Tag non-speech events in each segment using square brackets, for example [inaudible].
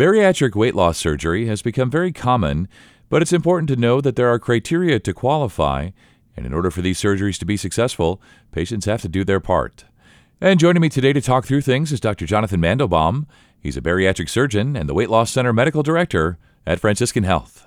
Bariatric weight loss surgery has become very common, but it's important to know that there are criteria to qualify, and in order for these surgeries to be successful, patients have to do their part. And joining me today to talk through things is Dr. Jonathan Mandelbaum. He's a bariatric surgeon and the Weight Loss Center medical director at Franciscan Health.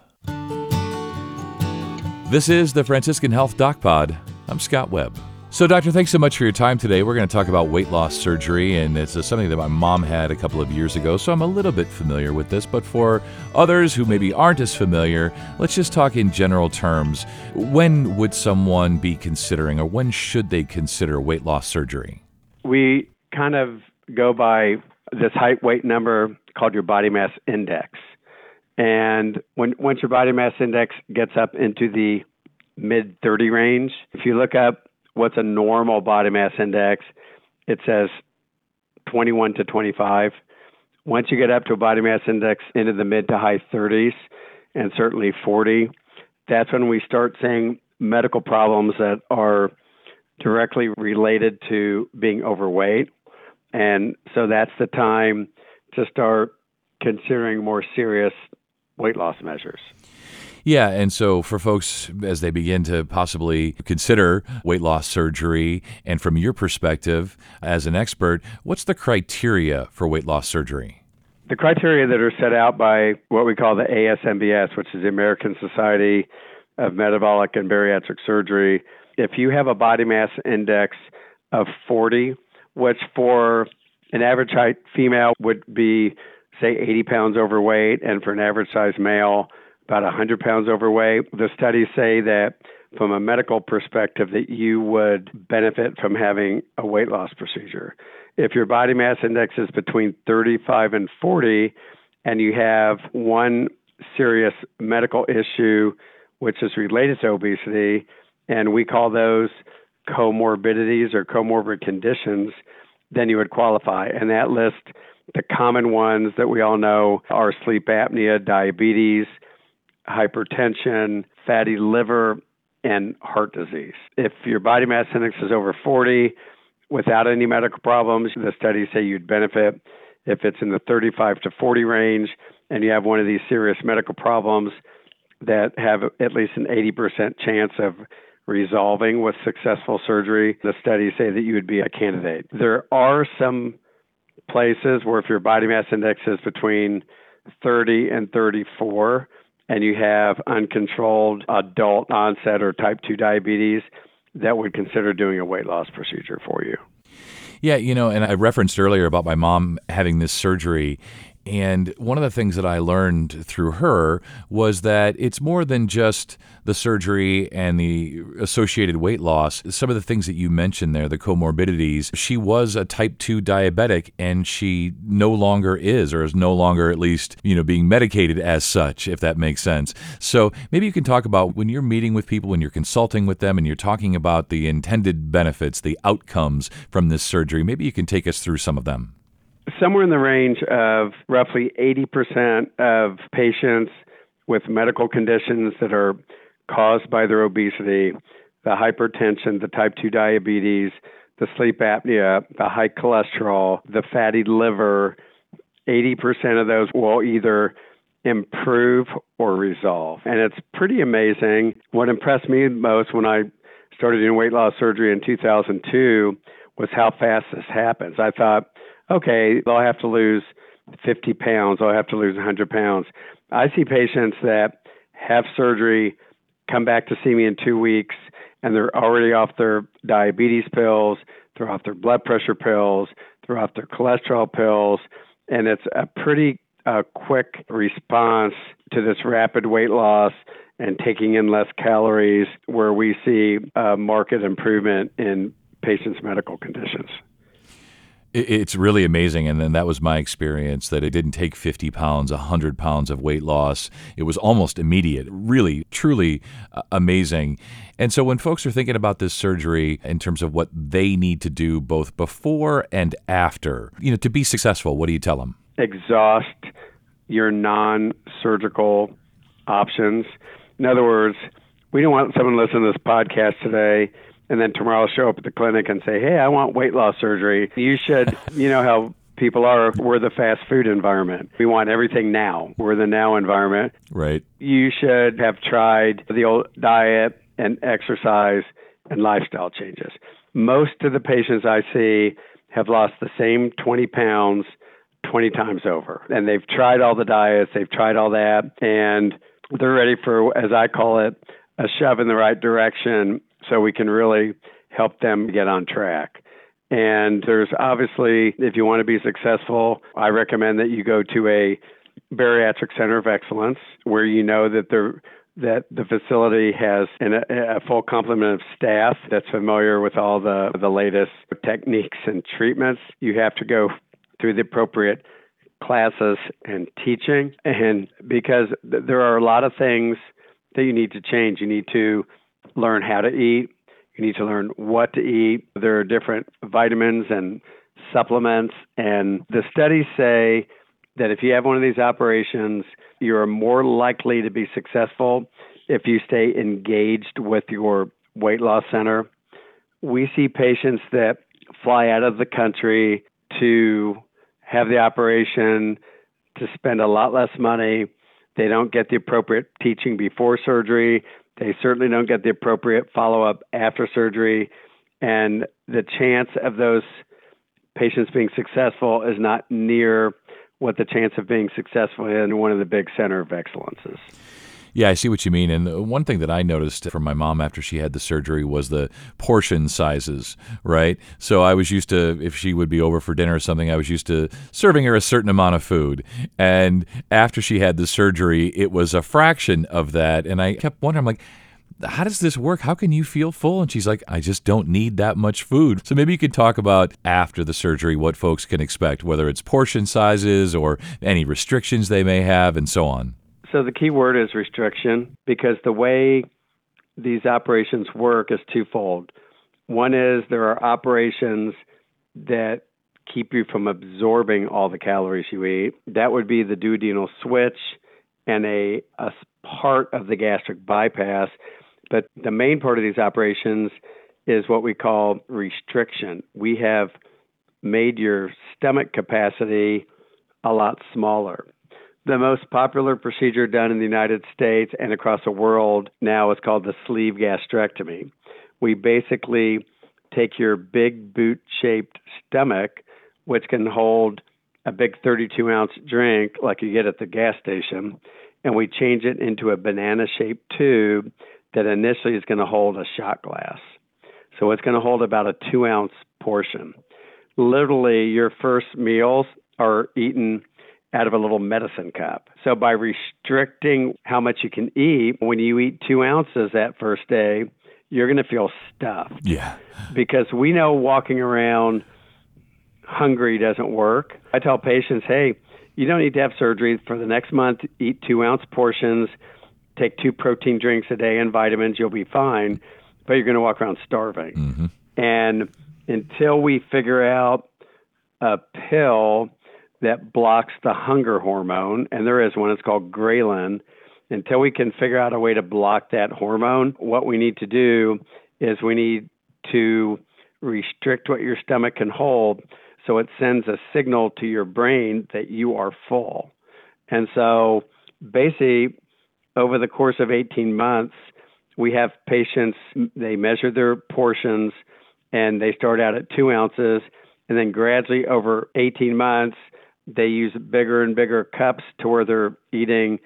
This is the Franciscan Health Doc Pod. I'm Scott Webb. So, Doctor, thanks so much for your time today. We're going to talk about weight loss surgery, and it's uh, something that my mom had a couple of years ago, so I'm a little bit familiar with this. But for others who maybe aren't as familiar, let's just talk in general terms. When would someone be considering, or when should they consider weight loss surgery? We kind of go by this height weight number called your body mass index. And when once your body mass index gets up into the mid 30 range, if you look up what's a normal body mass index, it says 21 to 25. Once you get up to a body mass index into the mid to high 30s and certainly 40, that's when we start seeing medical problems that are directly related to being overweight. And so that's the time to start considering more serious weight loss measures. Yeah, and so for folks as they begin to possibly consider weight loss surgery, and from your perspective as an expert, what's the criteria for weight loss surgery? The criteria that are set out by what we call the ASMBS, which is the American Society of Metabolic and Bariatric Surgery, if you have a body mass index of 40, which for an average height female would be, say, 80 pounds overweight, and for an average size male, about 100 pounds overweight. The studies say that from a medical perspective that you would benefit from having a weight loss procedure. If your body mass index is between 35 and 40 and you have one serious medical issue which is related to obesity and we call those comorbidities or comorbid conditions, then you would qualify. And that list the common ones that we all know are sleep apnea, diabetes, hypertension, fatty liver, and heart disease. If your body mass index is over 40 without any medical problems, the studies say you'd benefit. If it's in the 35 to 40 range and you have one of these serious medical problems that have at least an 80% chance of resolving with successful surgery, the studies say that you would be a candidate. There are some places where if your body mass index is between 30 and 34, and you have uncontrolled adult onset or type 2 diabetes, that would consider doing a weight loss procedure for you. Yeah, you know, and I referenced earlier about my mom having this surgery, and one of the things that I learned through her was that it's more than just the surgery and the associated weight loss. Some of the things that you mentioned there, the comorbidities, she was a type 2 diabetic and she no longer is, or is no longer at least, you know, being medicated as such, if that makes sense. So maybe you can talk about when you're meeting with people, when you're consulting with them, and you're talking about the intended benefits, the outcomes from this surgery. Maybe you can take us through some of them somewhere in the range of roughly 80% of patients with medical conditions that are caused by their obesity, the hypertension, the type 2 diabetes, the sleep apnea, the high cholesterol, the fatty liver, 80% of those will either improve or resolve. And it's pretty amazing. What impressed me most when I started doing weight loss surgery in 2002 was how fast this happens. I thought, okay, they'll have to lose 50 pounds, they'll have to lose 100 pounds. I see patients that have surgery, come back to see me in two weeks, and they're already off their diabetes pills, they're off their blood pressure pills, they're off their cholesterol pills, and it's a pretty uh, quick response to this rapid weight loss and taking in less calories, where we see a market improvement in patients' medical conditions it's really amazing. And then that was my experience that it didn't take 50 pounds, 100 pounds of weight loss. It was almost immediate, really, truly uh, amazing. And so when folks are thinking about this surgery in terms of what they need to do both before and after, you know, to be successful, what do you tell them? Exhaust your non surgical options. In other words, we don't want someone listening to this podcast today and then tomorrow I'll show up at the clinic and say, "Hey, I want weight loss surgery." You should, [laughs] you know how people are we're the fast food environment. We want everything now. We're the now environment. Right. You should have tried the old diet and exercise and lifestyle changes. Most of the patients I see have lost the same 20 pounds 20 times over. And they've tried all the diets, they've tried all that, and they're ready for, as I call it, a shove in the right direction so we can really help them get on track. And there's obviously, if you want to be successful, I recommend that you go to a bariatric center of excellence where you know that the that the facility has an, a full complement of staff that's familiar with all the the latest techniques and treatments. You have to go through the appropriate classes and teaching, and because there are a lot of things that you need to change. You need to learn how to eat. You need to learn what to eat. There are different vitamins and supplements, and the studies say that if you have one of these operations, you're more likely to be successful if you stay engaged with your weight loss center. We see patients that fly out of the country to have the operation, to spend a lot less money. They don't get the appropriate teaching before surgery. They certainly don't get the appropriate follow up after surgery. And the chance of those patients being successful is not near what the chance of being successful in one of the big center of excellences. Yeah, I see what you mean. And one thing that I noticed from my mom after she had the surgery was the portion sizes, right? So I was used to, if she would be over for dinner or something, I was used to serving her a certain amount of food. And after she had the surgery, it was a fraction of that. And I kept wondering, I'm like, how does this work? How can you feel full? And she's like, I just don't need that much food. So maybe you could talk about after the surgery what folks can expect, whether it's portion sizes or any restrictions they may have, and so on. So the key word is restriction because the way these operations work is twofold. One is there are operations that keep you from absorbing all the calories you eat. That would be the duodenal switch and a, a part of the gastric bypass but the main part of these operations is what we call restriction. We have made your stomach capacity a lot smaller. The most popular procedure done in the United States and across the world now is called the sleeve gastrectomy. We basically take your big boot shaped stomach, which can hold a big 32 ounce drink like you get at the gas station, and we change it into a banana shaped tube that initially is going to hold a shot glass. So it's going to hold about a two ounce portion. Literally, your first meals are eaten out of a little medicine cup. So by restricting how much you can eat, when you eat two ounces that first day, you're going to feel stuffed. Yeah. Because we know walking around hungry doesn't work. I tell patients, hey, you don't need to have surgery for the next month. Eat two ounce portions take two protein drinks a day and vitamins, you'll be fine, but you're going to walk around starving. Mm-hmm. And until we figure out a pill that blocks the hunger hormone, and there is one, it's called ghrelin. Until we can figure out a way to block that hormone, what we need to do is we need to restrict what your stomach can hold so it sends a signal to your brain that you are full. And so basically, over the course of 18 months, we have patients, they measure their portions and they start out at two ounces. And then gradually over 18 months, they use bigger and bigger cups to where they're eating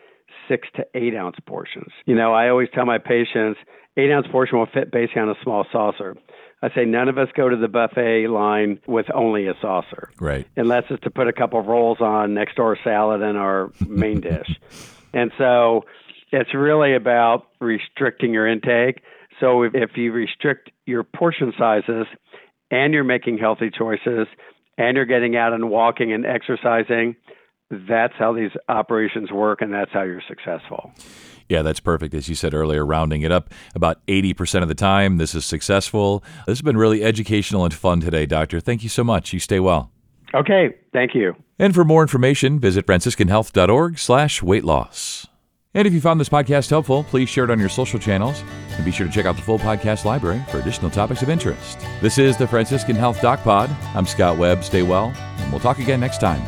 six to eight ounce portions. You know, I always tell my patients, eight ounce portion will fit basically on a small saucer. I say none of us go to the buffet line with only a saucer. Right. Unless it's to put a couple of rolls on next to our salad and our main dish. [laughs] And so it's really about restricting your intake. So if, if you restrict your portion sizes and you're making healthy choices and you're getting out and walking and exercising, that's how these operations work and that's how you're successful. Yeah, that's perfect. As you said earlier, rounding it up about 80% of the time, this is successful. This has been really educational and fun today, Doctor. Thank you so much. You stay well. Okay, thank you. And for more information, visit franciscanhealth.org slash weight loss. And if you found this podcast helpful, please share it on your social channels and be sure to check out the full podcast library for additional topics of interest. This is the Franciscan Health Doc Pod. I'm Scott Webb. Stay well and We'll talk again next time.